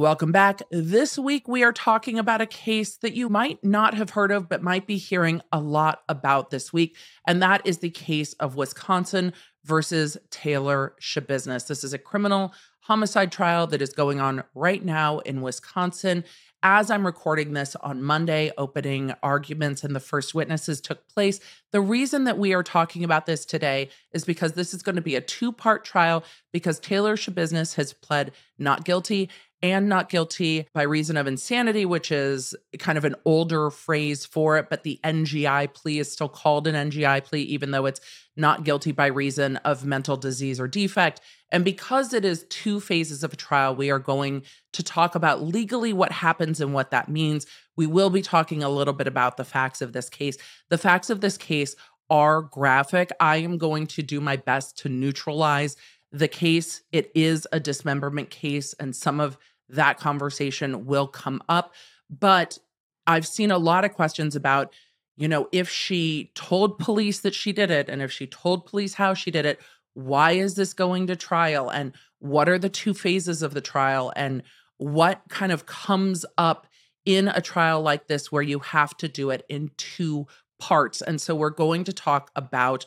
Welcome back. This week, we are talking about a case that you might not have heard of, but might be hearing a lot about this week. And that is the case of Wisconsin versus Taylor Schabusiness. This is a criminal homicide trial that is going on right now in Wisconsin. As I'm recording this on Monday, opening arguments and the first witnesses took place. The reason that we are talking about this today is because this is going to be a two part trial because Taylor Schabusiness has pled not guilty and not guilty by reason of insanity, which is kind of an older phrase for it, but the NGI plea is still called an NGI plea, even though it's not guilty by reason of mental disease or defect. And because it is two phases of a trial, we are going to talk about legally what happens and what that means. We will be talking a little bit about the facts of this case. The facts of this case are graphic. I am going to do my best to neutralize the case. It is a dismemberment case, and some of that conversation will come up. But I've seen a lot of questions about, you know, if she told police that she did it and if she told police how she did it, why is this going to trial? And what are the two phases of the trial? And what kind of comes up in a trial like this where you have to do it in two parts? And so we're going to talk about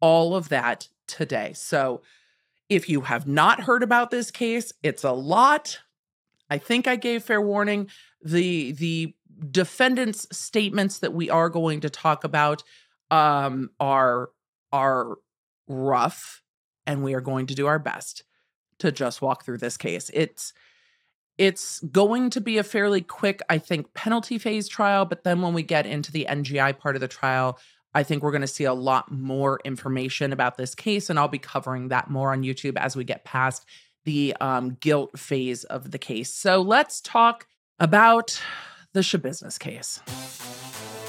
all of that today. So if you have not heard about this case, it's a lot, I think I gave fair warning. The the defendant's statements that we are going to talk about um, are are rough, and we are going to do our best to just walk through this case. It's it's going to be a fairly quick, I think, penalty phase trial. But then when we get into the NGI part of the trial, I think we're going to see a lot more information about this case, and I'll be covering that more on YouTube as we get past the um, guilt phase of the case. So let's talk about the Schabusiness case.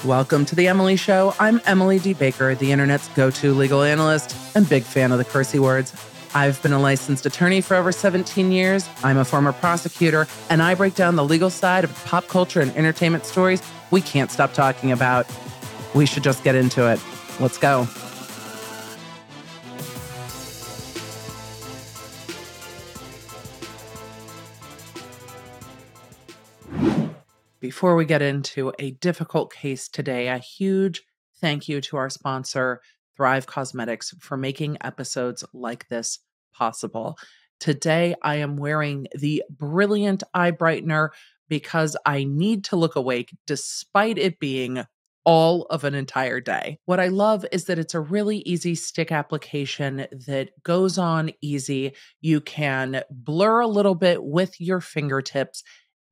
Welcome to the Emily Show. I'm Emily D. Baker, the internet's go to legal analyst and big fan of the cursey words. I've been a licensed attorney for over 17 years. I'm a former prosecutor, and I break down the legal side of pop culture and entertainment stories we can't stop talking about. We should just get into it. Let's go. Before we get into a difficult case today, a huge thank you to our sponsor, Thrive Causemetics, for making episodes like this possible. Today, I am wearing the brilliant eye brightener because I need to look awake despite it being all of an entire day. What I love is that it's a really easy stick application that goes on easy. You can blur a little bit with your fingertips,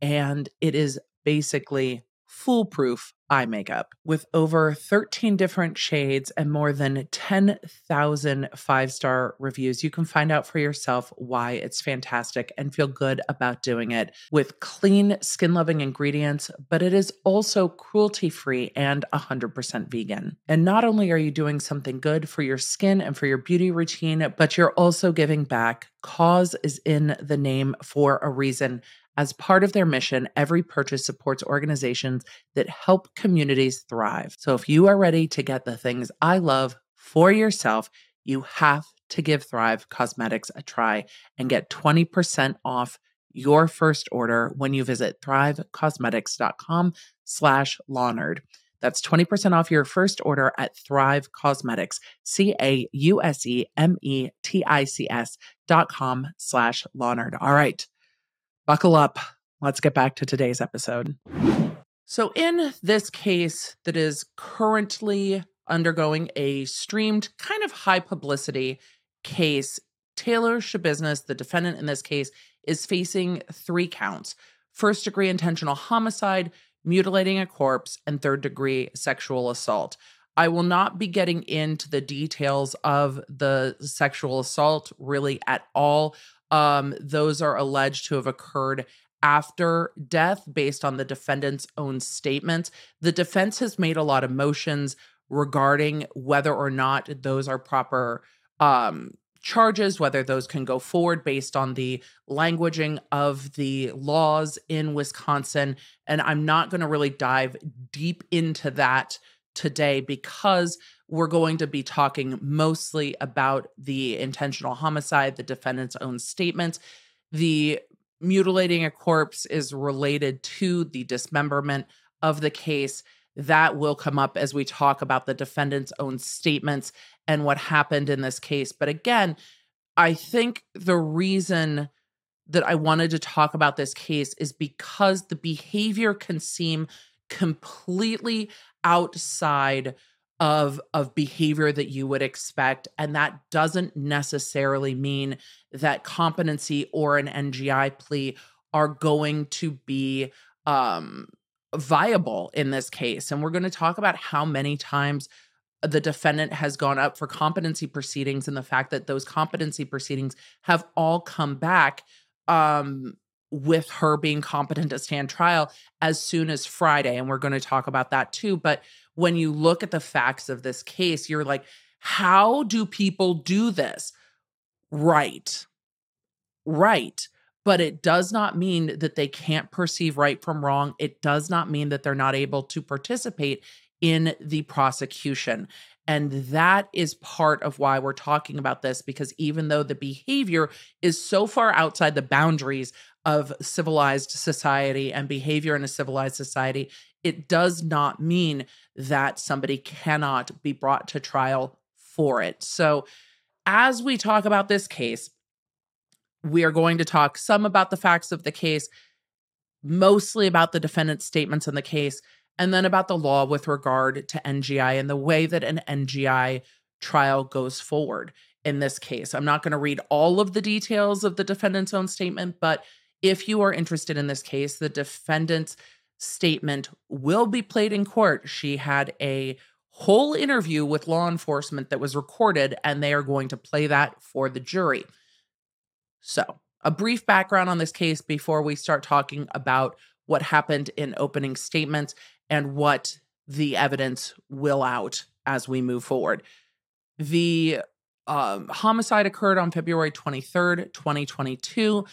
and it is basically foolproof eye makeup with over 13 different shades and more than 10,000 five star reviews. You can find out for yourself why it's fantastic and feel good about doing it with clean, skin loving ingredients, but it is also cruelty free and 100% vegan. And not only are you doing something good for your skin and for your beauty routine, but you're also giving back. Cause is in the name for a reason. As part of their mission, every purchase supports organizations that help communities thrive. So if you are ready to get the things I love for yourself, you have to give Thrive Causemetics a try and get 20% off your first order when you visit thrivecausemetics.com slash lawnerd. That's 20% off your first order at Thrive Causemetics, C-A-U-S-E-M-E-T-I-C-S dot com slash lawnerd. All right, buckle up. Let's get back to today's episode. So, in this case that is currently undergoing a streamed kind of high publicity case, Taylor Schabusiness, the defendant in this case, is facing three counts first degree intentional homicide, mutilating a corpse, and third degree sexual assault. I will not be getting into the details of the sexual assault really at all. Um, those are alleged to have occurred after death based on the defendant's own statements. The defense has made a lot of motions regarding whether or not those are proper um, charges, whether those can go forward based on the languaging of the laws in Wisconsin. And I'm not going to really dive deep into that today because we're going to be talking mostly about the intentional homicide, the defendant's own statements. The mutilating a corpse is related to the dismemberment of the case. That will come up as we talk about the defendant's own statements and what happened in this case. But again, I think the reason that I wanted to talk about this case is because the behavior can seem completely outside of of behavior that you would expect and that doesn't necessarily mean that competency or an NGI plea are going to be um viable in this case and we're going to talk about how many times the defendant has gone up for competency proceedings and the fact that those competency proceedings have all come back um with her being competent to stand trial as soon as Friday and we're going to talk about that too but when you look at the facts of this case, you're like, how do people do this? Right. Right. But it does not mean that they can't perceive right from wrong. It does not mean that they're not able to participate in the prosecution. And that is part of why we're talking about this, because even though the behavior is so far outside the boundaries of civilized society and behavior in a civilized society, it does not mean that somebody cannot be brought to trial for it. So, as we talk about this case, we are going to talk some about the facts of the case, mostly about the defendant's statements in the case, and then about the law with regard to NGI and the way that an NGI trial goes forward in this case. I'm not going to read all of the details of the defendant's own statement, but if you are interested in this case, the defendant's statement will be played in court. She had a whole interview with law enforcement that was recorded, and they are going to play that for the jury. So, a brief background on this case before we start talking about what happened in opening statements and what the evidence will out as we move forward. The um, homicide occurred on February 23rd, 2022.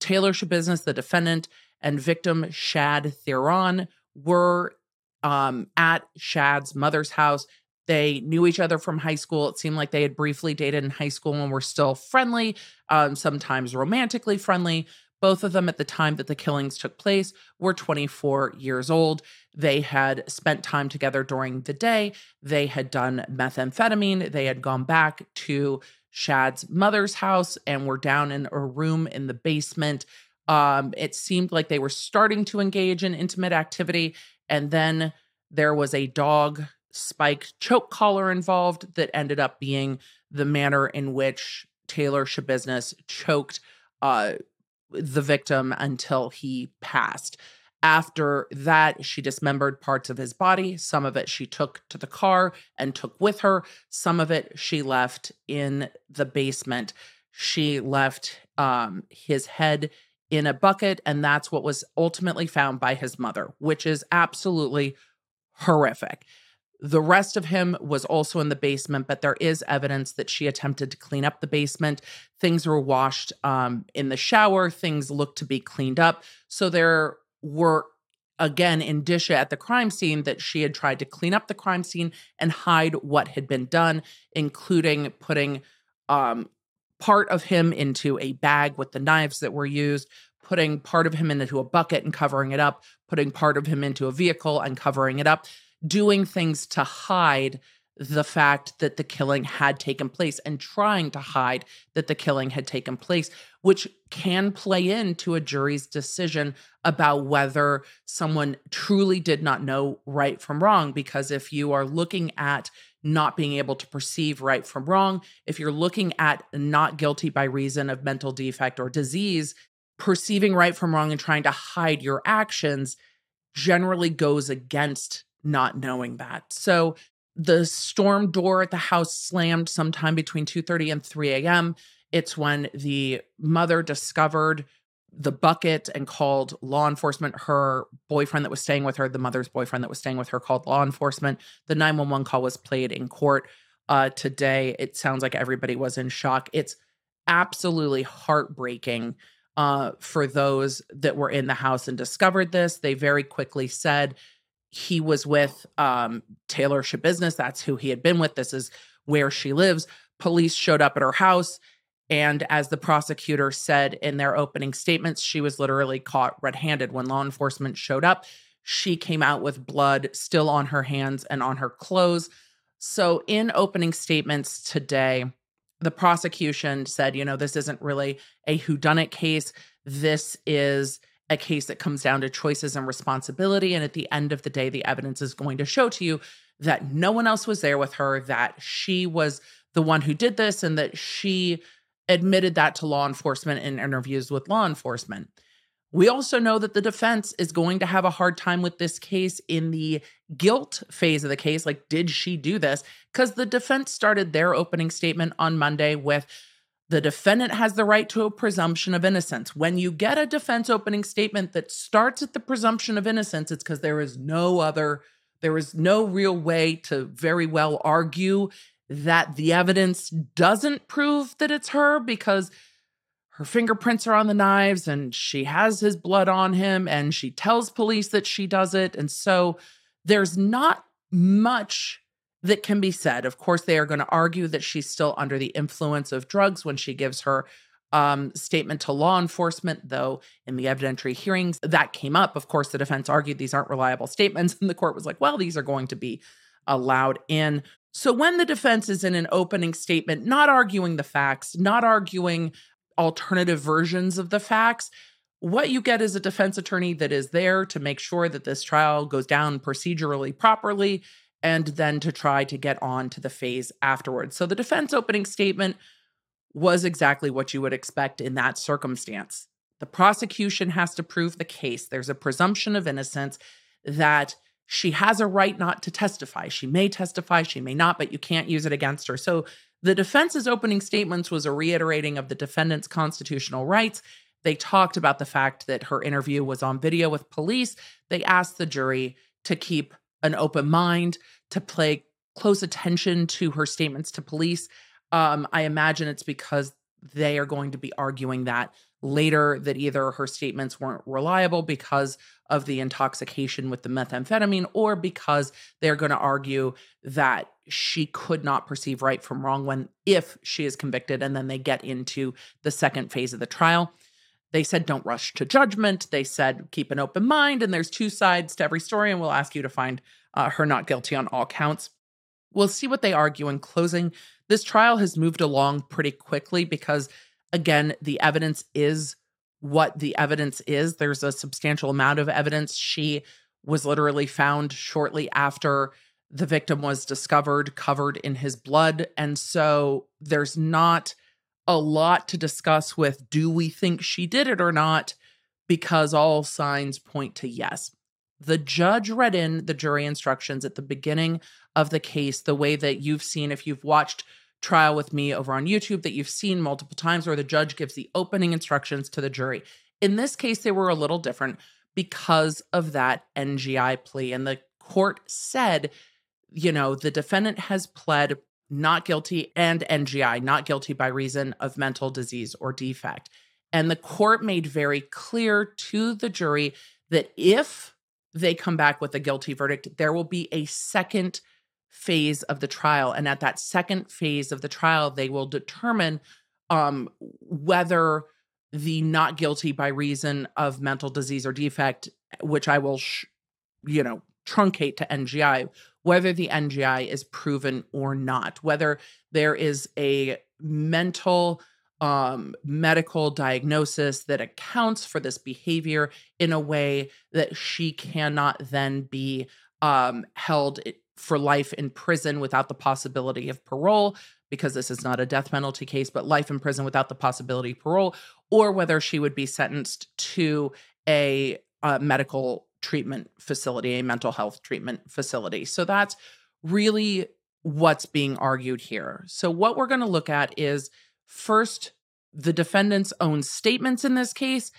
Taylor Schabusiness, the defendant, and victim Shad Thirion were um, at Shad's mother's house. They knew each other from high school. It seemed like they had briefly dated in high school and were still friendly, um, sometimes romantically friendly. Both of them, at the time that the killings took place, were 24 years old. They had spent time together during the day. They had done methamphetamine. They had gone back to Shad's mother's house and were down in a room in the basement. Um, it seemed like they were starting to engage in intimate activity. And then there was a dog spike choke collar involved that ended up being the manner in which Taylor Schabusiness choked uh, the victim until he passed. After that, she dismembered parts of his body. Some of it she took to the car and took with her. Some of it she left in the basement. She left um, his head in a bucket, and that's what was ultimately found by his mother, which is absolutely horrific. The rest of him was also in the basement, but there is evidence that she attempted to clean up the basement. Things were washed um, in the shower, things looked to be cleaned up. So there were, again, indicia at the crime scene that she had tried to clean up the crime scene and hide what had been done, including putting um, part of him into a bag with the knives that were used, putting part of him into a bucket and covering it up, putting part of him into a vehicle and covering it up doing things to hide the fact that the killing had taken place and trying to hide that the killing had taken place, which can play into a jury's decision about whether someone truly did not know right from wrong. Because if you are looking at not being able to perceive right from wrong, if you're looking at not guilty by reason of mental defect or disease, perceiving right from wrong and trying to hide your actions generally goes against not knowing that. So the storm door at the house slammed sometime between 2:30 and 3 a.m. It's when the mother discovered the bucket and called law enforcement. Her boyfriend that was staying with her, the mother's boyfriend that was staying with her, called law enforcement. The 911 call was played in court uh, today. It sounds like everybody was in shock. It's absolutely heartbreaking uh, for those that were in the house and discovered this. They very quickly said he was with um, Taylor Schabusiness. That's who he had been with. This is where she lives. Police showed up at her house And as the prosecutor said in their opening statements, she was literally caught red handed. When law enforcement showed up, she came out with blood still on her hands and on her clothes. So, in opening statements today, the prosecution said, you know, this isn't really a whodunit case. This is a case that comes down to choices and responsibility. And at the end of the day, the evidence is going to show to you that no one else was there with her, that she was the one who did this, and that she admitted that to law enforcement in interviews with law enforcement. We also know that the defense is going to have a hard time with this case in the guilt phase of the case. Like, did she do this? Because the defense started their opening statement on Monday with the defendant has the right to a presumption of innocence. When you get a defense opening statement that starts at the presumption of innocence, it's because there is no other, there is no real way to very well argue that the evidence doesn't prove that it's her because her fingerprints are on the knives and she has his blood on him and she tells police that she does it. And so there's not much that can be said. Of course, they are going to argue that she's still under the influence of drugs when she gives her um, statement to law enforcement, though in the evidentiary hearings that came up. Of course, the defense argued these aren't reliable statements, and the court was like, well, these are going to be allowed in. So when the defense is in an opening statement, not arguing the facts, not arguing alternative versions of the facts, what you get is a defense attorney that is there to make sure that this trial goes down procedurally properly and then to try to get on to the phase afterwards. So the defense opening statement was exactly what you would expect in that circumstance. The prosecution has to prove the case. There's a presumption of innocence that she has a right not to testify. She may testify, she may not, but you can't use it against her. So the defense's opening statements was a reiterating of the defendant's constitutional rights. They talked about the fact that her interview was on video with police. They asked the jury to keep an open mind, to play close attention to her statements to police. Um, I imagine it's because they are going to be arguing that later that either her statements weren't reliable because of the intoxication with the methamphetamine or because they're going to argue that she could not perceive right from wrong when if she is convicted and then they get into the second phase of the trial they said don't rush to judgment. They said keep an open mind, and there's two sides to every story, and we'll ask you to find uh, her not guilty on all counts. We'll see what they argue in closing. This trial has moved along pretty quickly because, again, the evidence is what the evidence is. There's a substantial amount of evidence. She was literally found shortly after the victim was discovered, covered in his blood. And so there's not a lot to discuss with do we think she did it or not? Because all signs point to yes. The judge read in the jury instructions at the beginning of the case, the way that you've seen if you've watched trial with me over on YouTube, that you've seen multiple times, where the judge gives the opening instructions to the jury. In this case, they were a little different because of that NGI plea. And the court said, you know, the defendant has pled not guilty, and NGI, not guilty by reason of mental disease or defect. And the court made very clear to the jury that if they come back with a guilty verdict, there will be a second phase of the trial. And at that second phase of the trial, they will determine um, whether the not guilty by reason of mental disease or defect, which I will, sh- you know, truncate to NGI, whether the NGI is proven or not, whether there is a mental um, medical diagnosis that accounts for this behavior in a way that she cannot then be um, held for life in prison without the possibility of parole, because this is not a death penalty case, but life in prison without the possibility of parole, or whether she would be sentenced to a, a medical treatment facility, a mental health treatment facility. So that's really what's being argued here. So, what we're going to look at is first the defendant's own statements in this case,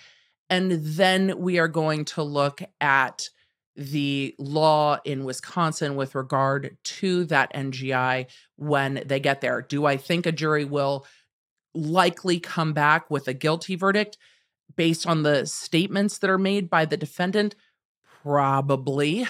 and then we are going to look at the law in Wisconsin with regard to that NGI when they get there. Do I think a jury will likely come back with a guilty verdict based on the statements that are made by the defendant? Probably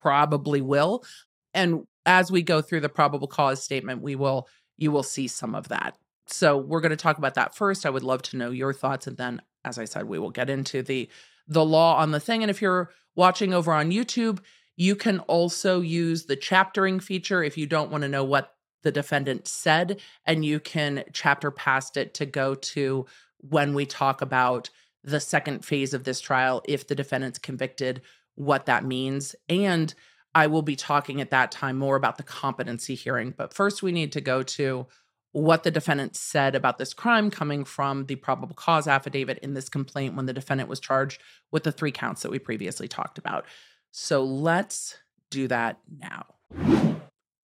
probably will and as we go through the probable cause statement we will you will see some of that So we're going to talk about that first. I would love to know your thoughts and then as I said we will get into the the law on the thing and if you're watching over on YouTube, you can also use the chaptering feature if you don't want to know what the defendant said and you can chapter past it to go to when we talk about the second phase of this trial if the defendant's convicted what that means and I will be talking at that time more about the competency hearing. But first, we need to go to what the defendant said about this crime coming from the probable cause affidavit in this complaint when the defendant was charged with the three counts that we previously talked about. So let's do that now.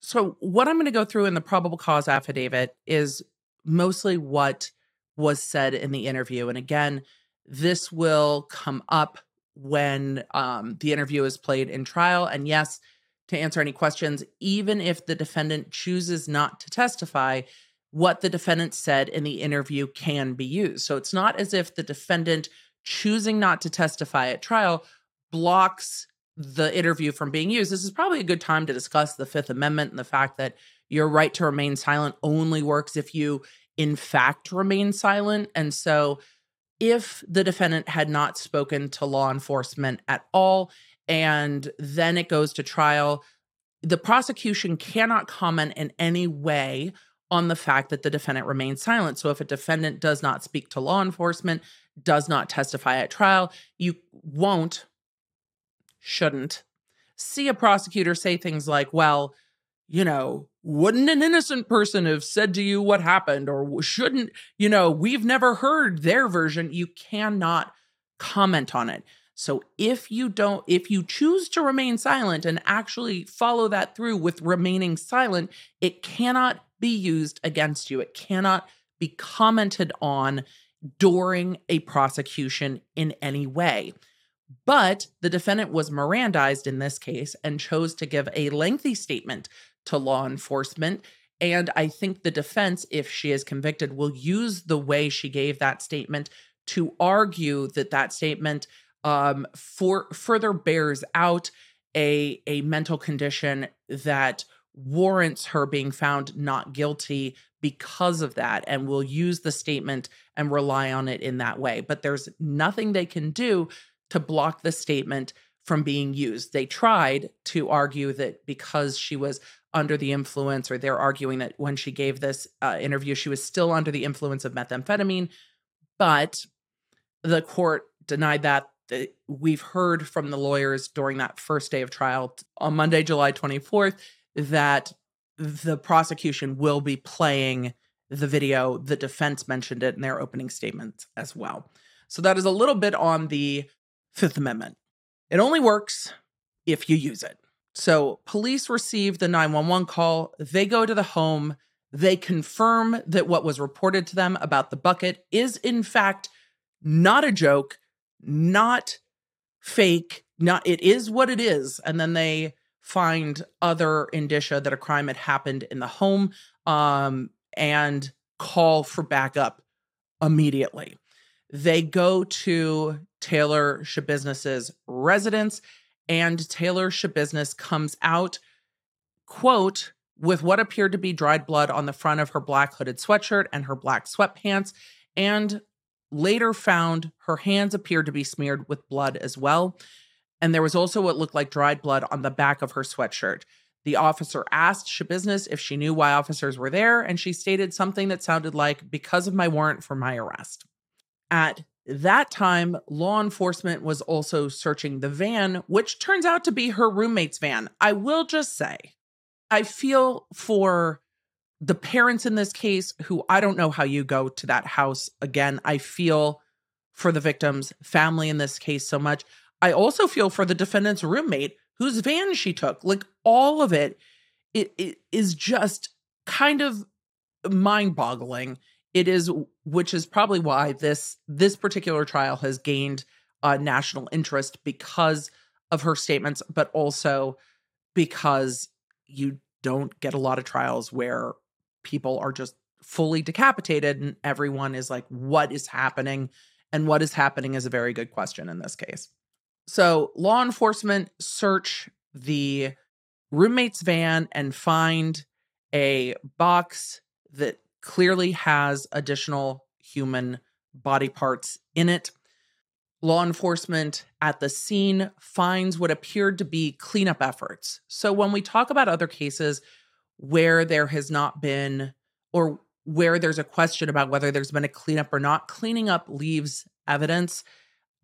So, what I'm going to go through in the probable cause affidavit is mostly what was said in the interview. And again, this will come up when um, the interview is played in trial. And yes, to answer any questions, even if the defendant chooses not to testify, what the defendant said in the interview can be used. So it's not as if the defendant choosing not to testify at trial blocks the interview from being used. This is probably a good time to discuss the Fifth Amendment and the fact that your right to remain silent only works if you, in fact, remain silent. And so if the defendant had not spoken to law enforcement at all and then it goes to trial, the prosecution cannot comment in any way on the fact that the defendant remains silent. So if a defendant does not speak to law enforcement, does not testify at trial, you won't, shouldn't see a prosecutor say things like, well, you know, wouldn't an innocent person have said to you what happened? Or shouldn't, you know, we've never heard their version. You cannot comment on it. So if you don't, if you choose to remain silent and actually follow that through with remaining silent, it cannot be used against you. It cannot be commented on during a prosecution in any way. But the defendant was Mirandized in this case and chose to give a lengthy statement to law enforcement. And I think the defense, if she is convicted, will use the way she gave that statement to argue that that statement um, for further bears out a a mental condition that warrants her being found not guilty because of that and will use the statement and rely on it in that way but there's nothing they can do to block the statement from being used they tried to argue that because she was under the influence, or they're arguing that when she gave this uh, interview, she was still under the influence of methamphetamine. But the court denied that. We've heard from the lawyers during that first day of trial on Monday, July 24th, that the prosecution will be playing the video. The defense mentioned it in their opening statements as well. So that is a little bit on the Fifth Amendment. It only works if you use it. So police receive the 911 call. They go to the home. They confirm that what was reported to them about the bucket is, in fact, not a joke, not fake, not it is what it is. And then they find other indicia that a crime had happened in the home um, and call for backup immediately. They go to Taylor Schabusiness's residence and Taylor Schabusiness comes out, quote, with what appeared to be dried blood on the front of her black hooded sweatshirt and her black sweatpants, and later found her hands appeared to be smeared with blood as well. And there was also what looked like dried blood on the back of her sweatshirt. The officer asked Schabusiness if she knew why officers were there, and she stated something that sounded like, because of my warrant for my arrest. At that time, law enforcement was also searching the van, which turns out to be her roommate's van. I will just say, I feel for the parents in this case who I don't know how you go to that house again. I feel for the victim's family in this case so much. I also feel for the defendant's roommate whose van she took. Like all of it, it, it is just kind of mind boggling it is which is probably why this this particular trial has gained uh, national interest because of her statements but also because you don't get a lot of trials where people are just fully decapitated and everyone is like what is happening? And what is happening is a very good question in this case. So law enforcement search the roommate's van and find a box that clearly has additional human body parts in it. Law enforcement at the scene finds what appeared to be cleanup efforts. So, when we talk about other cases where there has not been, or where there's a question about whether there's been a cleanup or not, cleaning up leaves evidence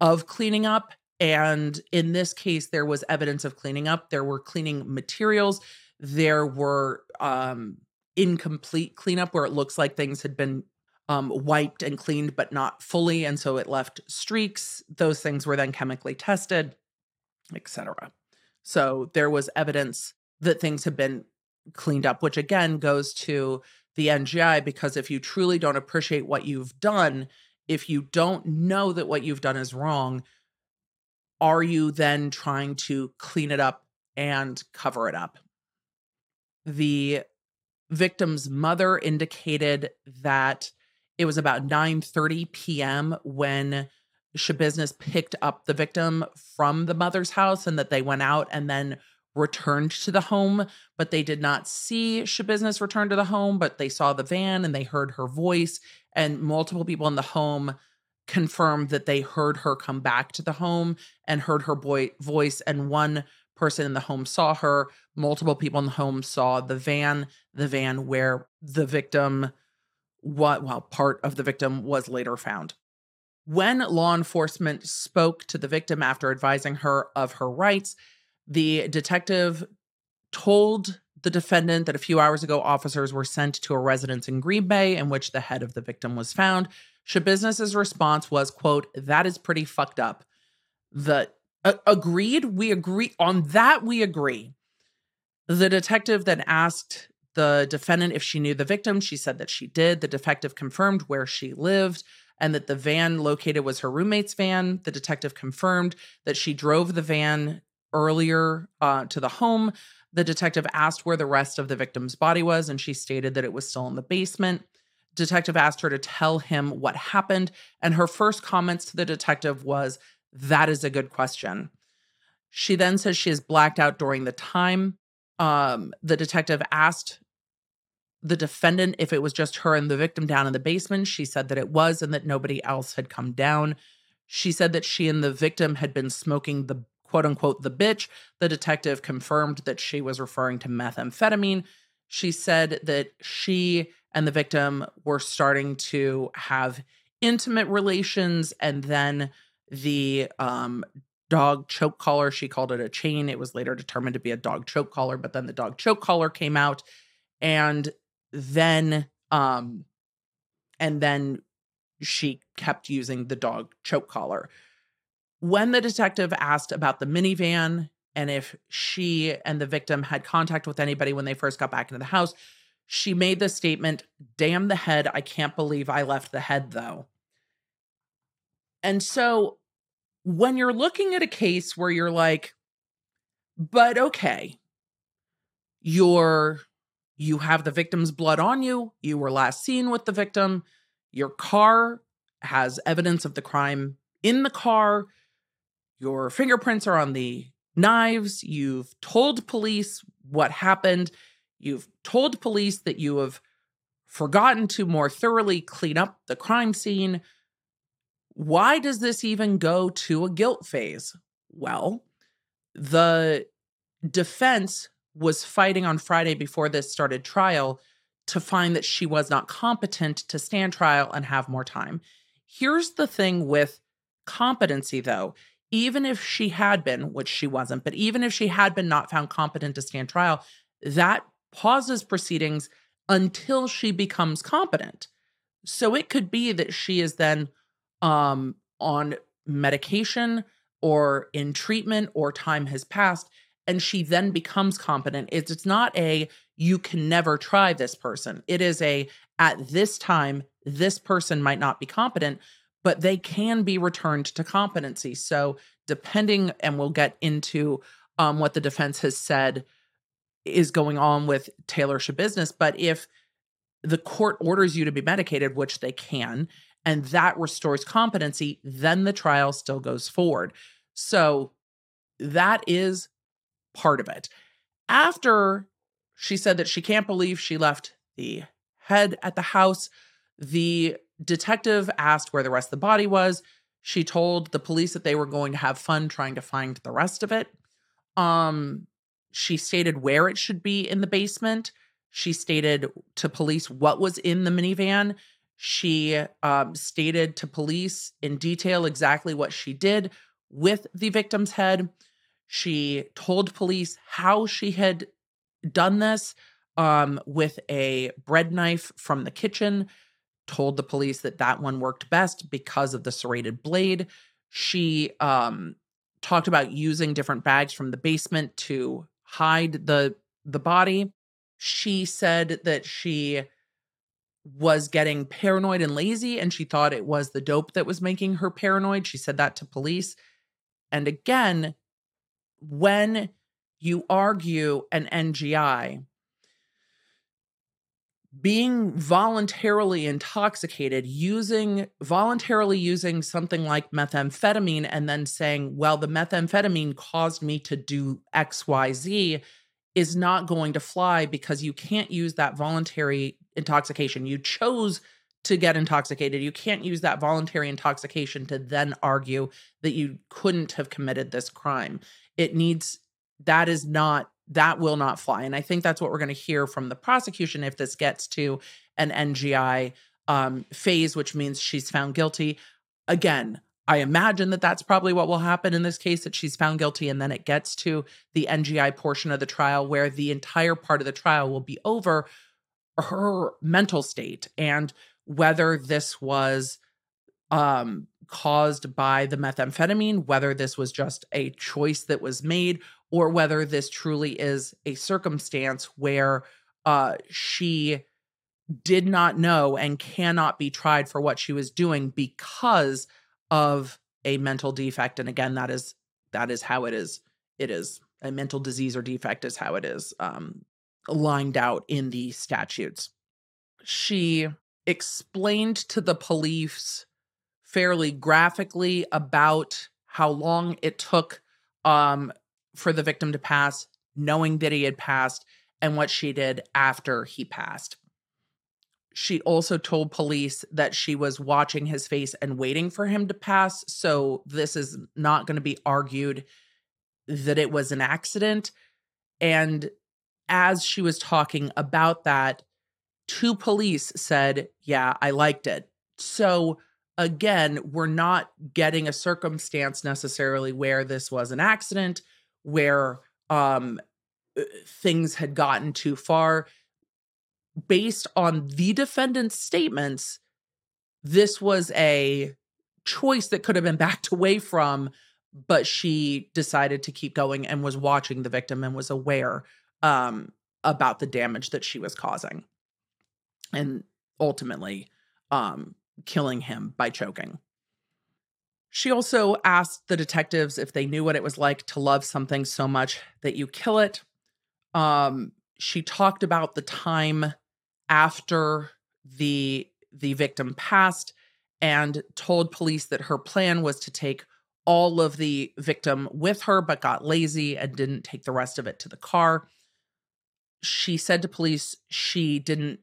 of cleaning up. And in this case, there was evidence of cleaning up. There were cleaning materials. There were um, incomplete cleanup where it looks like things had been um, wiped and cleaned, but not fully. And so it left streaks. Those things were then chemically tested, etc. So there was evidence that things had been cleaned up, which again goes to the NGI because if you truly don't appreciate what you've done, if you don't know that what you've done is wrong, are you then trying to clean it up and cover it up? The victim's mother indicated that it was about 9:30 p.m. when Schabusiness picked up the victim from the mother's house and that they went out and then returned to the home, but they did not see Schabusiness return to the home, but they saw the van and they heard her voice and multiple people in the home confirmed that they heard her come back to the home and heard her boy voice and one person in the home saw her multiple people in the home saw the van the van where the victim what well part of the victim was later found. When law enforcement spoke to the victim after advising her of her rights the detective told the defendant that a few hours ago officers were sent to a residence in green bay in which the head of the victim was found. Schabusiness's response was quote that is pretty fucked up. The agreed we agree on that we agree the detective then asked the defendant if she knew the victim. She said that she did. The detective confirmed where she lived and that the van located was her roommate's van. The detective confirmed that she drove the van earlier uh, to the home. The detective asked where the rest of the victim's body was, and she stated that it was still in the basement. Detective asked her to tell him what happened, and her first comments to the detective was, That is a good question. She then says she is blacked out during the time. Um, the detective asked the defendant if it was just her and the victim down in the basement. She said that it was and that nobody else had come down. She said that she and the victim had been smoking the quote unquote the bitch. The detective confirmed that she was referring to methamphetamine. She said that she and the victim were starting to have intimate relations and then the um, dog choke collar she called it a chain it was later determined to be a dog choke collar but then the dog choke collar came out and then um and then she kept using the dog choke collar. When the detective asked about the minivan and if she and the victim had contact with anybody when they first got back into the house, she made the statement, Damn the head. I can't believe I left the head though. And so when you're looking at a case where you're like, but okay, you're you have the victim's blood on you. You were last seen with the victim. Your car has evidence of the crime in the car. Your fingerprints are on the knives. You've told police what happened. You've told police that you have forgotten to more thoroughly clean up the crime scene. Why does this even go to a guilt phase? Well, the defense was fighting on Friday before this started trial to find that she was not competent to stand trial and have more time. Here's the thing with competency, though. Even if she had been, which she wasn't, but even if she had been not found competent to stand trial, that pauses proceedings until she becomes competent. So it could be that she is then um, on medication or in treatment or time has passed and she then becomes competent. It's, it's not a you can never try this person. It is a at this time this person might not be competent, but they can be returned to competency. So depending, and we'll get into um, what the defense has said is going on with Taylor business but if the court orders you to be medicated, which they can, and that restores competency, then the trial still goes forward. So that is part of it. After she said that she can't believe she left the head at the house. The detective asked where the rest of the body was. She told the police that they were going to have fun trying to find the rest of it. Um, she stated where it should be in the basement. She stated to police what was in the minivan. She um, stated to police in detail exactly what she did with the victim's head. She told police how she had done this um, with a bread knife from the kitchen, told the police that that one worked best because of the serrated blade. She um, talked about using different bags from the basement to hide the the body. She said that she was getting paranoid and lazy and she thought it was the dope that was making her paranoid. She said that to police. And again, when you argue an NGI, being voluntarily intoxicated, using voluntarily using something like methamphetamine, and then saying, well, the methamphetamine caused me to do XYZ is not going to fly because you can't use that voluntary intoxication. You chose to get intoxicated. You can't use that voluntary intoxication to then argue that you couldn't have committed this crime. It needs, that is not that will not fly. And I think that's what we're going to hear from the prosecution if this gets to an NGI um, phase, which means she's found guilty. Again, I imagine that that's probably what will happen in this case that she's found guilty and then it gets to the NGI portion of the trial where the entire part of the trial will be over her mental state and whether this was um caused by the methamphetamine, whether this was just a choice that was made, or whether this truly is a circumstance where uh, she did not know and cannot be tried for what she was doing because of a mental defect. And again, that is that is how it is. It is a mental disease or defect is how it is um, lined out in the statutes. She explained to the police fairly graphically about how long it took um, for the victim to pass, knowing that he had passed, and what she did after he passed. She also told police that she was watching his face and waiting for him to pass. So, this is not going to be argued that it was an accident. And as she was talking about that, two police said, Yeah, I liked it. So, again, we're not getting a circumstance necessarily where this was an accident, where um, uh, things had gotten too far. Based on the defendant's statements, this was a choice that could have been backed away from, but she decided to keep going and was watching the victim and was aware um, about the damage that she was causing. And ultimately, um, killing him by choking. She also asked the detectives if they knew what it was like to love something so much that you kill it. Um, she talked about the time after the the victim passed and told police that her plan was to take all of the victim with her but got lazy and didn't take the rest of it to the car. She said to police she didn't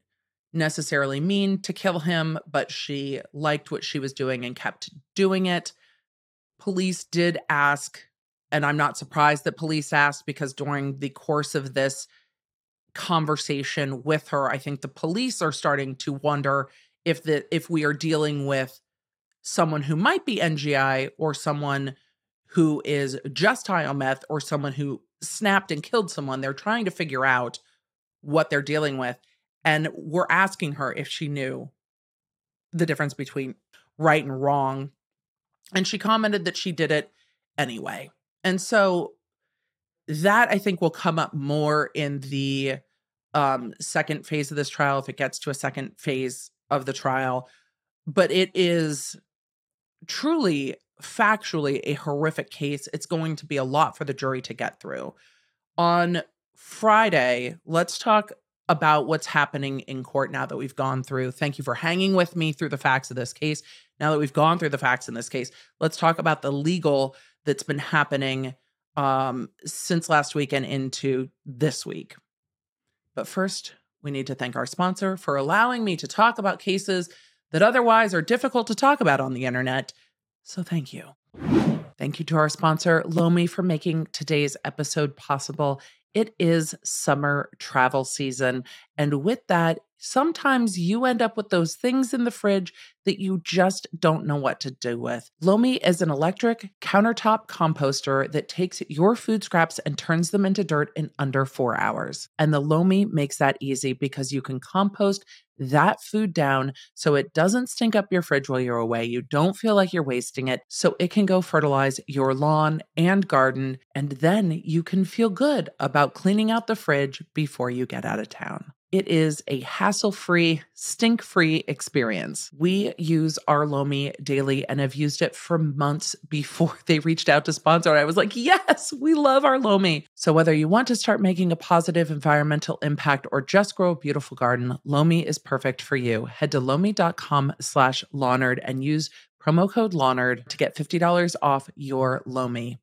necessarily mean to kill him, but she liked what she was doing and kept doing it. Police did ask, and I'm not surprised that police asked because during the course of this conversation with her, I think the police are starting to wonder if the if we are dealing with someone who might be NGI or someone who is just high on meth or someone who snapped and killed someone. They're trying to figure out what they're dealing with. And we're asking her if she knew the difference between right and wrong. And she commented that she did it anyway. And so that I think will come up more in the um, second phase of this trial if it gets to a second phase of the trial. But it is truly factually a horrific case. It's going to be a lot for the jury to get through. On Friday, let's talk about what's happening in court now that we've gone through. Thank you for hanging with me through the facts of this case. Now that we've gone through the facts in this case, let's talk about the legal that's been happening um, since last week and into this week. But first, we need to thank our sponsor for allowing me to talk about cases that otherwise are difficult to talk about on the internet. So thank you. Thank you to our sponsor, Lomi, for making today's episode possible. It is summer travel season. And with that, sometimes you end up with those things in the fridge that you just don't know what to do with. Lomi is an electric countertop composter that takes your food scraps and turns them into dirt in under four hours. And the Lomi makes that easy because you can compost that food down so it doesn't stink up your fridge while you're away. You don't feel like you're wasting it, so it can go fertilize your lawn and garden. And then you can feel good about cleaning out the fridge before you get out of town. It is a hassle free, stink free experience. We use our Lomi daily and have used it for months before they reached out to sponsor. I was like, yes, we love our Lomi. So, whether you want to start making a positive environmental impact or just grow a beautiful garden, Lomi is perfect for you. Head to lomi.com slash lawnerd and use promo code lawnerd to get $50 off your Lomi.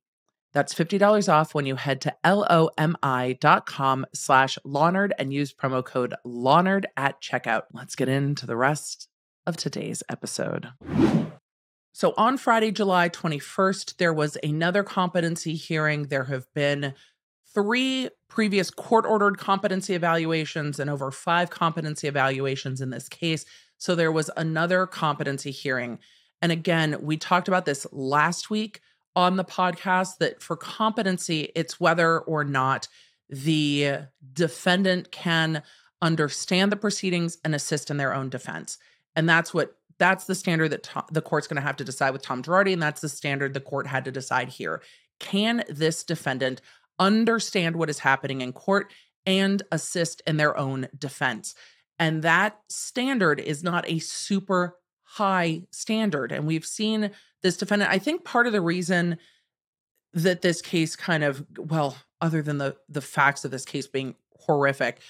That's $50 off when you head to L-O-M-I.com slash Lawnerd and use promo code Lawnerd at checkout. Let's get into the rest of today's episode. So on Friday, July 21st, there was another competency hearing. There have been three previous court ordered competency evaluations and over five competency evaluations in this case. So there was another competency hearing. And again, we talked about this last week on the podcast that for competency, it's whether or not the defendant can understand the proceedings and assist in their own defense. And that's what that's the standard that to, the court's going to have to decide with Tom Girardi, and that's the standard the court had to decide here. Can this defendant understand what is happening in court and assist in their own defense? And that standard is not a super high standard. And we've seen this defendant. I think part of the reason that this case kind of, well, other than the the facts of this case being horrific,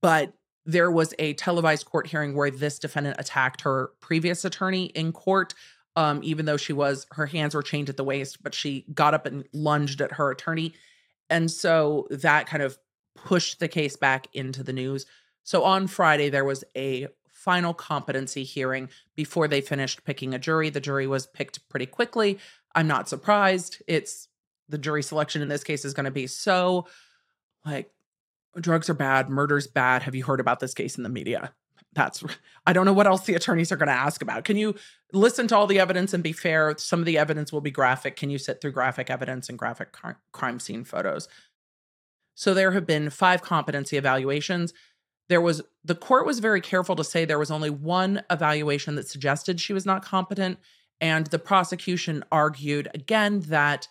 but there was a televised court hearing where this defendant attacked her previous attorney in court. Um, even though she was her hands were chained at the waist, but she got up and lunged at her attorney. And so that kind of pushed the case back into the news. So on Friday, there was a final competency hearing before they finished picking a jury. The jury was picked pretty quickly. I'm not surprised. It's the jury selection in this case is going to be so like drugs are bad, murder's bad. Have you heard about this case in the media? That's I don't know what else the attorneys are going to ask about. Can you listen to all the evidence and be fair? Some of the evidence will be graphic. Can you sit through graphic evidence and graphic crime scene photos? So there have been five competency evaluations there was the court was very careful to say there was only one evaluation that suggested she was not competent and the prosecution argued again that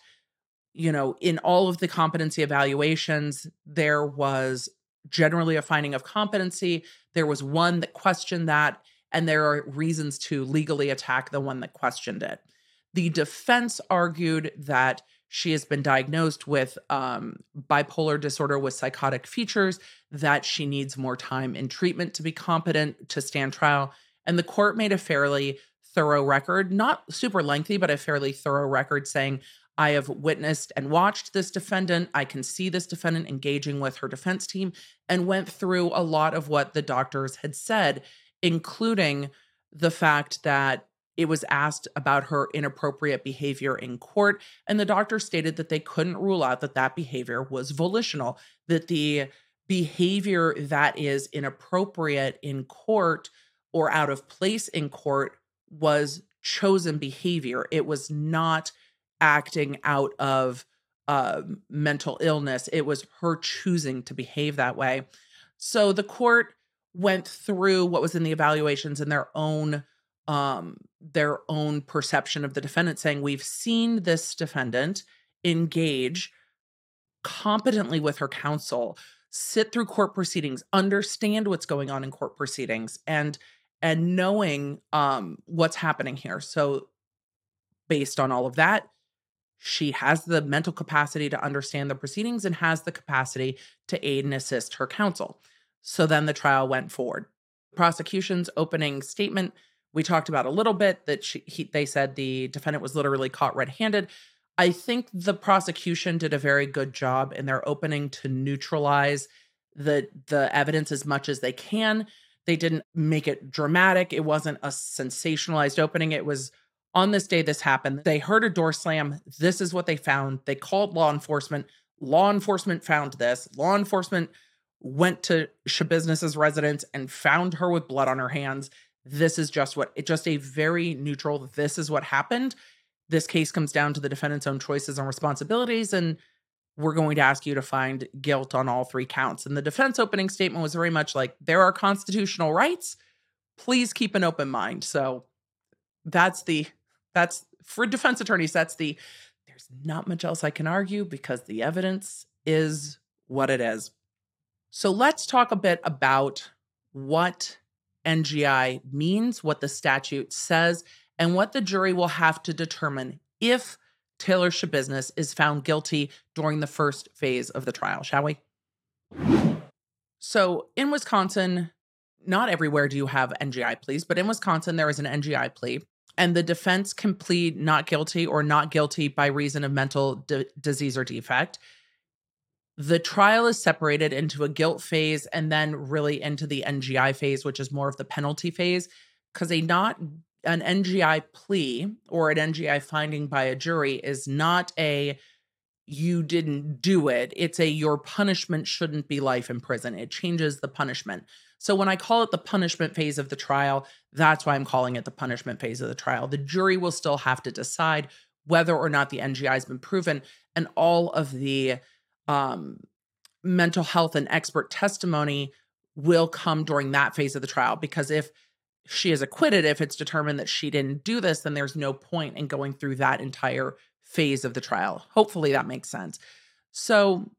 you know in all of the competency evaluations there was generally a finding of competency there was one that questioned that and there are reasons to legally attack the one that questioned it. The defense argued that she has been diagnosed with um, bipolar disorder with psychotic features, that she needs more time in treatment to be competent to stand trial. And the court made a fairly thorough record, not super lengthy, but a fairly thorough record saying, I have witnessed and watched this defendant. I can see this defendant engaging with her defense team and went through a lot of what the doctors had said, including the fact that it was asked about her inappropriate behavior in court, and the doctor stated that they couldn't rule out that that behavior was volitional, that the behavior that is inappropriate in court or out of place in court was chosen behavior. It was not acting out of uh, mental illness, it was her choosing to behave that way. So the court went through what was in the evaluations in their own um, their own perception of the defendant, saying, We've seen this defendant engage competently with her counsel, sit through court proceedings, understand what's going on in court proceedings, and and knowing um, what's happening here. So, based on all of that, she has the mental capacity to understand the proceedings and has the capacity to aid and assist her counsel. So then the trial went forward. Prosecution's opening statement we talked about a little bit that she, he, they said the defendant was literally caught red-handed. I think the prosecution did a very good job in their opening to neutralize the the evidence as much as they can. They didn't make it dramatic. It wasn't a sensationalized opening. It was on this day this happened. They heard a door slam. This is what they found. They called law enforcement. Law enforcement found this. Law enforcement went to Schabusiness's residence and found her with blood on her hands. This is just what it just a very neutral. This is what happened. This case comes down to the defendant's own choices and responsibilities. And we're going to ask you to find guilt on all three counts. And the defense opening statement was very much like, there are constitutional rights. Please keep an open mind. So that's the, that's for defense attorneys, that's the, there's not much else I can argue because the evidence is what it is. So let's talk a bit about what NGI means, what the statute says, and what the jury will have to determine if Taylor Schabusiness is found guilty during the first phase of the trial, shall we? So in Wisconsin, not everywhere do you have NGI pleas, but in Wisconsin, there is an NGI plea, and the defense can plead not guilty or not guilty by reason of mental d- disease or defect. The trial is separated into a guilt phase and then really into the NGI phase, which is more of the penalty phase, because a not an NGI plea or an NGI finding by a jury is not a you didn't do it. It's a your punishment shouldn't be life in prison. It changes the punishment. So when I call it the punishment phase of the trial, that's why I'm calling it the punishment phase of the trial. The jury will still have to decide whether or not the NGI has been proven and all of the um, mental health and expert testimony will come during that phase of the trial because if she is acquitted, if it's determined that she didn't do this, then there's no point in going through that entire phase of the trial. Hopefully that makes sense. So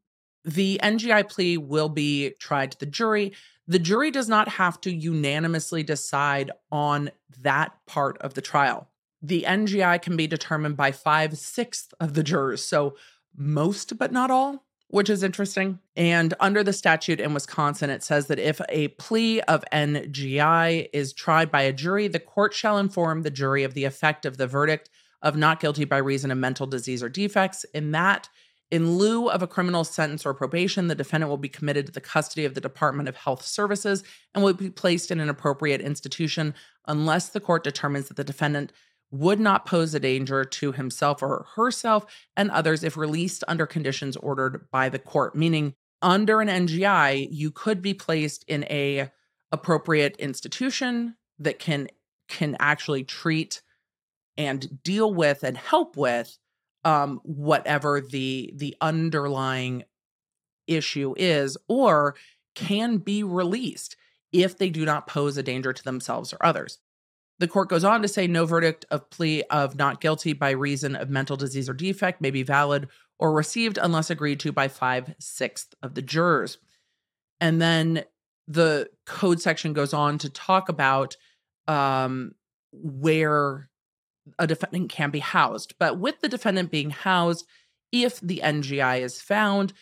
the NGI plea will be tried to the jury. The jury does not have to unanimously decide on that part of the trial. The NGI can be determined by five sixths of the jurors. So most, but not all, which is interesting. And under the statute in Wisconsin, it says that if a plea of NGI is tried by a jury, the court shall inform the jury of the effect of the verdict of not guilty by reason of mental disease or defects. In that, in lieu of a criminal sentence or probation, the defendant will be committed to the custody of the Department of Health Services and will be placed in an appropriate institution unless the court determines that the defendant would not pose a danger to himself or herself and others if released under conditions ordered by the court meaning under an NGI you could be placed in a appropriate institution that can can actually treat and deal with and help with um, whatever the the underlying issue is or can be released if they do not pose a danger to themselves or others the court goes on to say no verdict of plea of not guilty by reason of mental disease or defect may be valid or received unless agreed to by five sixths of the jurors. And then the code section goes on to talk about um, where a defendant can be housed. But with the defendant being housed, if the NGI is found,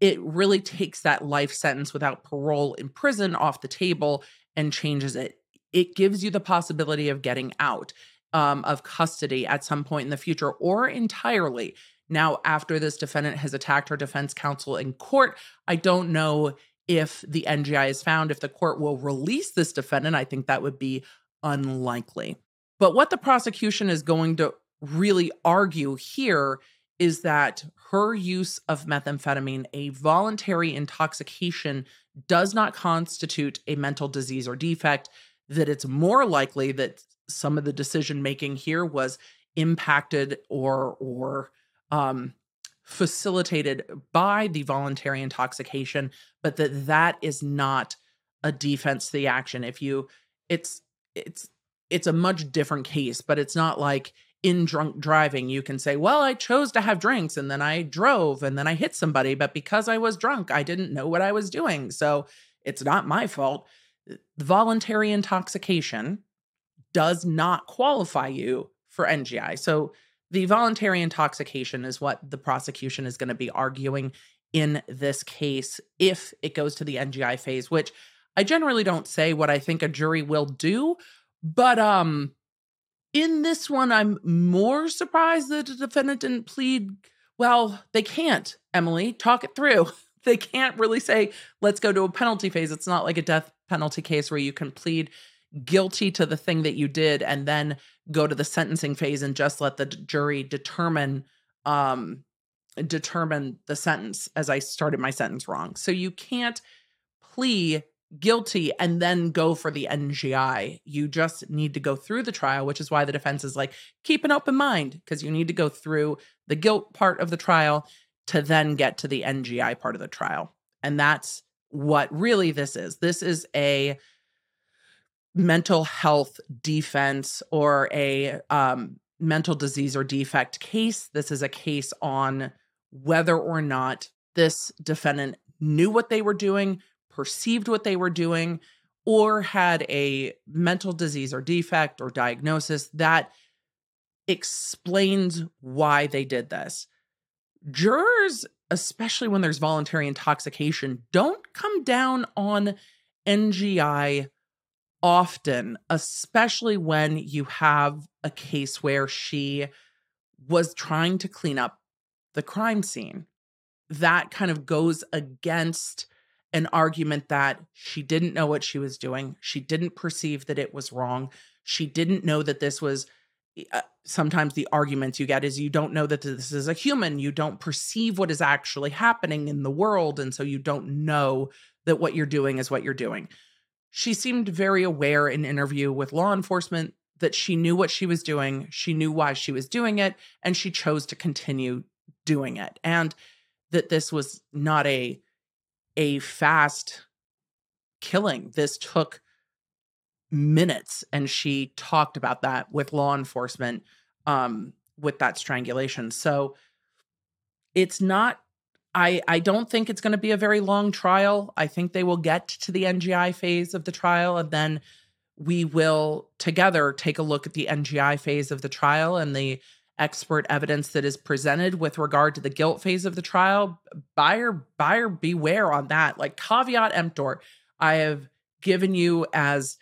it really takes that life sentence without parole in prison off the table and changes it it gives you the possibility of getting out um, of custody at some point in the future or entirely. Now, after this defendant has attacked her defense counsel in court, I don't know if the NGI is found, if the court will release this defendant. I think that would be unlikely. But what the prosecution is going to really argue here is that her use of methamphetamine, a voluntary intoxication, does not constitute a mental disease or defect that it's more likely that some of the decision making here was impacted or or um, facilitated by the voluntary intoxication, but that that is not a defense to the action. If you, it's it's it's a much different case, but it's not like in drunk driving you can say, "Well, I chose to have drinks and then I drove and then I hit somebody, but because I was drunk, I didn't know what I was doing, so it's not my fault." Voluntary intoxication does not qualify you for NGI. So the voluntary intoxication is what the prosecution is going to be arguing in this case if it goes to the NGI phase, which I generally don't say what I think a jury will do, but um in this one I'm more surprised that the defendant didn't plead well, they can't. Emily, talk it through. they can't really say, let's go to a penalty phase. It's not like a death penalty case where you can plead guilty to the thing that you did and then go to the sentencing phase and just let the jury determine um determine the sentence as I started my sentence wrong. So you can't plea guilty and then go for the NGI. You just need to go through the trial, which is why the defense is like, keep an open mind because you need to go through the guilt part of the trial to then get to the NGI part of the trial. And that's what really this is. This is a mental health defense or a um, mental disease or defect case. This is a case on whether or not this defendant knew what they were doing, perceived what they were doing, or had a mental disease or defect or diagnosis that explains why they did this. Jurors, especially when there's voluntary intoxication, don't come down on NGI often, especially when you have a case where she was trying to clean up the crime scene. That kind of goes against an argument that she didn't know what she was doing. She didn't perceive that it was wrong. She didn't know that this was uh, sometimes the arguments you get is you don't know that this is a human. You don't perceive what is actually happening in the world. And so you don't know that what you're doing is what you're doing. She seemed very aware in interview with law enforcement that she knew what she was doing. She knew why she was doing it. And she chose to continue doing it. And that this was not a a fast killing. This took minutes and she talked about that with law enforcement um with that strangulation. So it's not I I don't think it's going to be a very long trial. I think they will get to the NGI phase of the trial and then we will together take a look at the NGI phase of the trial and the expert evidence that is presented with regard to the guilt phase of the trial, buyer buyer beware on that. Like caveat emptor, I have given you as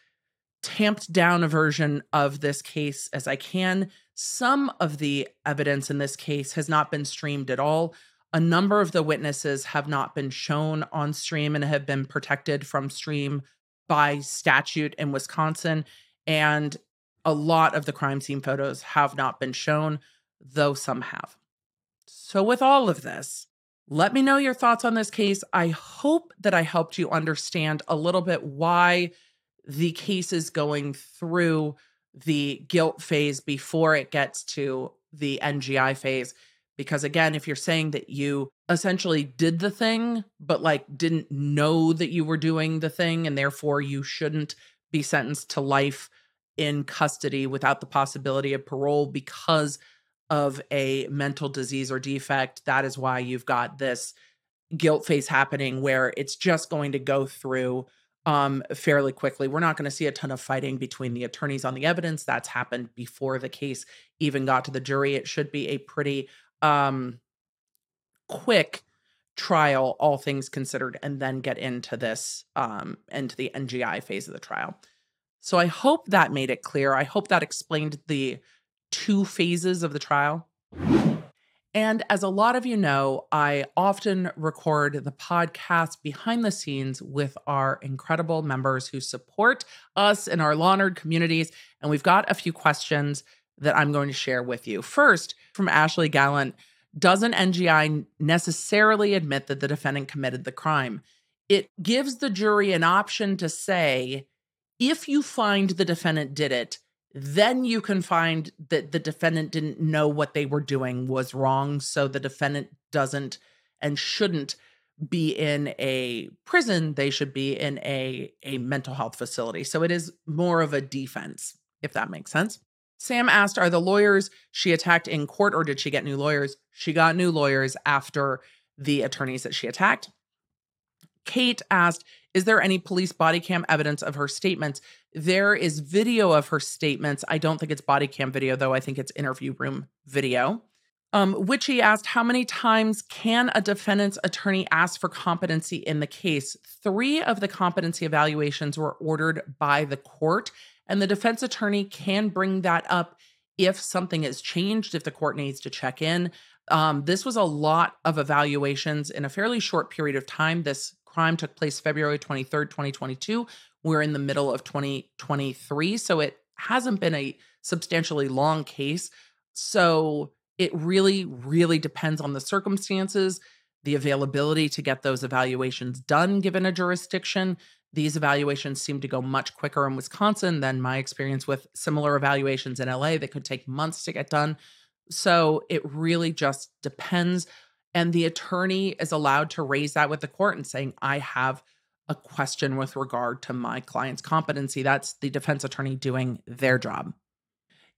tamped down a version of this case as I can. Some of the evidence in this case has not been streamed at all. A number of the witnesses have not been shown on stream and have been protected from stream by statute in Wisconsin. And a lot of the crime scene photos have not been shown, though some have. So, with all of this, let me know your thoughts on this case. I hope that I helped you understand a little bit why the case is going through the guilt phase before it gets to the NGI phase. Because again, if you're saying that you essentially did the thing, but like didn't know that you were doing the thing, and therefore you shouldn't be sentenced to life in custody without the possibility of parole because of a mental disease or defect. That is why you've got this guilt phase happening where it's just going to go through um, fairly quickly. We're not going to see a ton of fighting between the attorneys on the evidence. That's happened before the case even got to the jury. It should be a pretty um, quick trial, all things considered, and then get into this um, into the NGI phase of the trial. So I hope that made it clear. I hope that explained the two phases of the trial. And as a lot of you know, I often record the podcast behind the scenes with our incredible members who support us in our nerd communities. And we've got a few questions that I'm going to share with you. First, from Ashley Gallant Doesn't NGI necessarily admit that the defendant committed the crime? It gives the jury an option to say, if you find the defendant did it, then you can find that the defendant didn't know what they were doing was wrong. So the defendant doesn't and shouldn't be in a prison. They should be in a, a mental health facility. So it is more of a defense, if that makes sense. Sam asked, Are the lawyers she attacked in court or did she get new lawyers? She got new lawyers after the attorneys that she attacked. Kate asked, Is there any police body cam evidence of her statements? There is video of her statements. I don't think it's body cam video, though. I think it's interview room video. Um, Witchy asked, How many times can a defendant's attorney ask for competency in the case? Three of the competency evaluations were ordered by the court, and the defense attorney can bring that up if something has changed, if the court needs to check in. Um, this was a lot of evaluations in a fairly short period of time. This crime took place February 23rd, 2022. We're in the middle of 2023. So it hasn't been a substantially long case. So it really, really depends on the circumstances, the availability to get those evaluations done given a jurisdiction. These evaluations seem to go much quicker in Wisconsin than my experience with similar evaluations in LA that could take months to get done. So it really just depends. And the attorney is allowed to raise that with the court and saying, I have a question with regard to my client's competency. That's the defense attorney doing their job.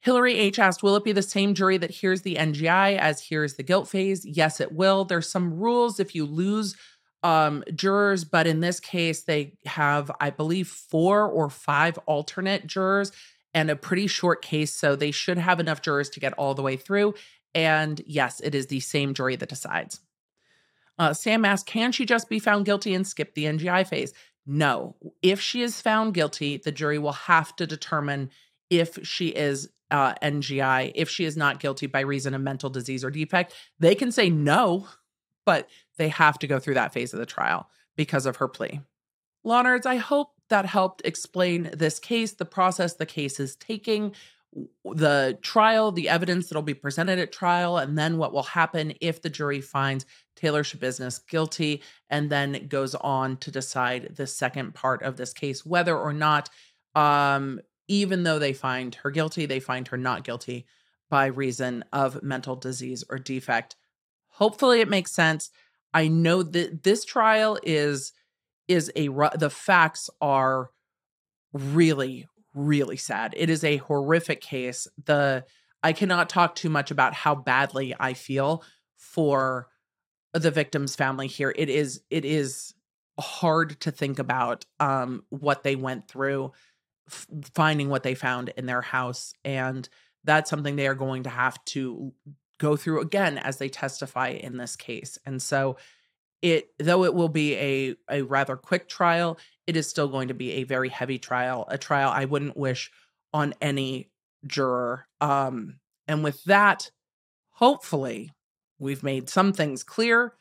Hillary H asked, Will it be the same jury that hears the NGI as hears the guilt phase? Yes, it will. There's some rules if you lose um, jurors, but in this case, they have, I believe, four or five alternate jurors and a pretty short case. So they should have enough jurors to get all the way through. And yes, it is the same jury that decides. Uh, Sam asked, can she just be found guilty and skip the NGI phase? No. If she is found guilty, the jury will have to determine if she is uh, NGI. If she is not guilty by reason of mental disease or defect, they can say no, but they have to go through that phase of the trial because of her plea. Law nerds, I hope that helped explain this case, the process the case is taking, the trial, the evidence that'll be presented at trial, and then what will happen if the jury finds Taylor Schabusiness guilty, and then goes on to decide the second part of this case, whether or not, um, even though they find her guilty, they find her not guilty by reason of mental disease or defect. Hopefully, it makes sense. I know that this trial is is a the facts are really really sad. It is a horrific case. The I cannot talk too much about how badly I feel for the victim's family here. It is it is hard to think about um what they went through f- finding what they found in their house and that's something they are going to have to go through again as they testify in this case. And so it though it will be a a rather quick trial, it is still going to be a very heavy trial, a trial I wouldn't wish on any juror. Um and with that, hopefully we've made some things clear.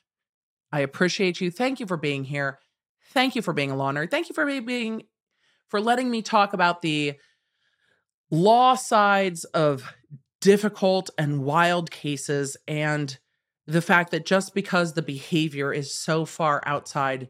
I appreciate you. Thank you for being here. Thank you for being a law nerd. Thank you for being for letting me talk about the law sides of difficult and wild cases and the fact that just because the behavior is so far outside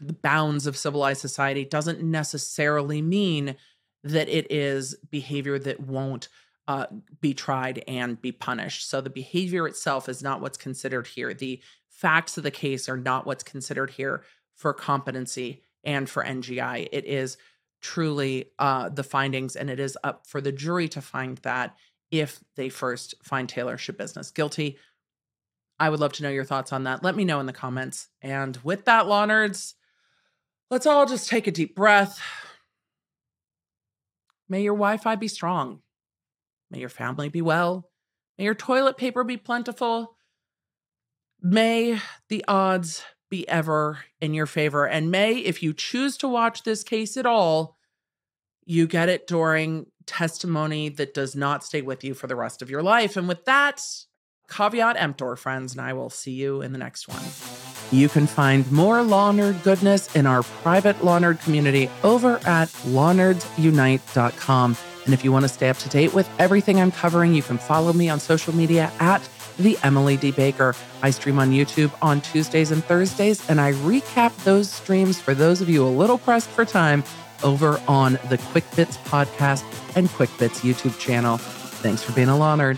the bounds of civilized society doesn't necessarily mean that it is behavior that won't uh, be tried and be punished. So the behavior itself is not what's considered here. The facts of the case are not what's considered here for competency and for NGI. It is truly uh, the findings, and it is up for the jury to find that if they first find Taylor Schabusiness guilty. I would love to know your thoughts on that. Let me know in the comments. And with that, law nerds, let's all just take a deep breath. May your Wi Fi be strong. May your family be well. May your toilet paper be plentiful. May the odds be ever in your favor. And may, if you choose to watch this case at all, you get it during testimony that does not stay with you for the rest of your life. And with that, caveat emptor, friends, and I will see you in the next one. You can find more Law Nerd goodness in our private Law Nerd community over at lawnerdsunite.com. And if you want to stay up to date with everything I'm covering, you can follow me on social media at the Emily D. Baker. I stream on YouTube on Tuesdays and Thursdays, and I recap those streams for those of you a little pressed for time over on the Quick Bits podcast and Quick Bits YouTube channel. Thanks for being a Law Nerd.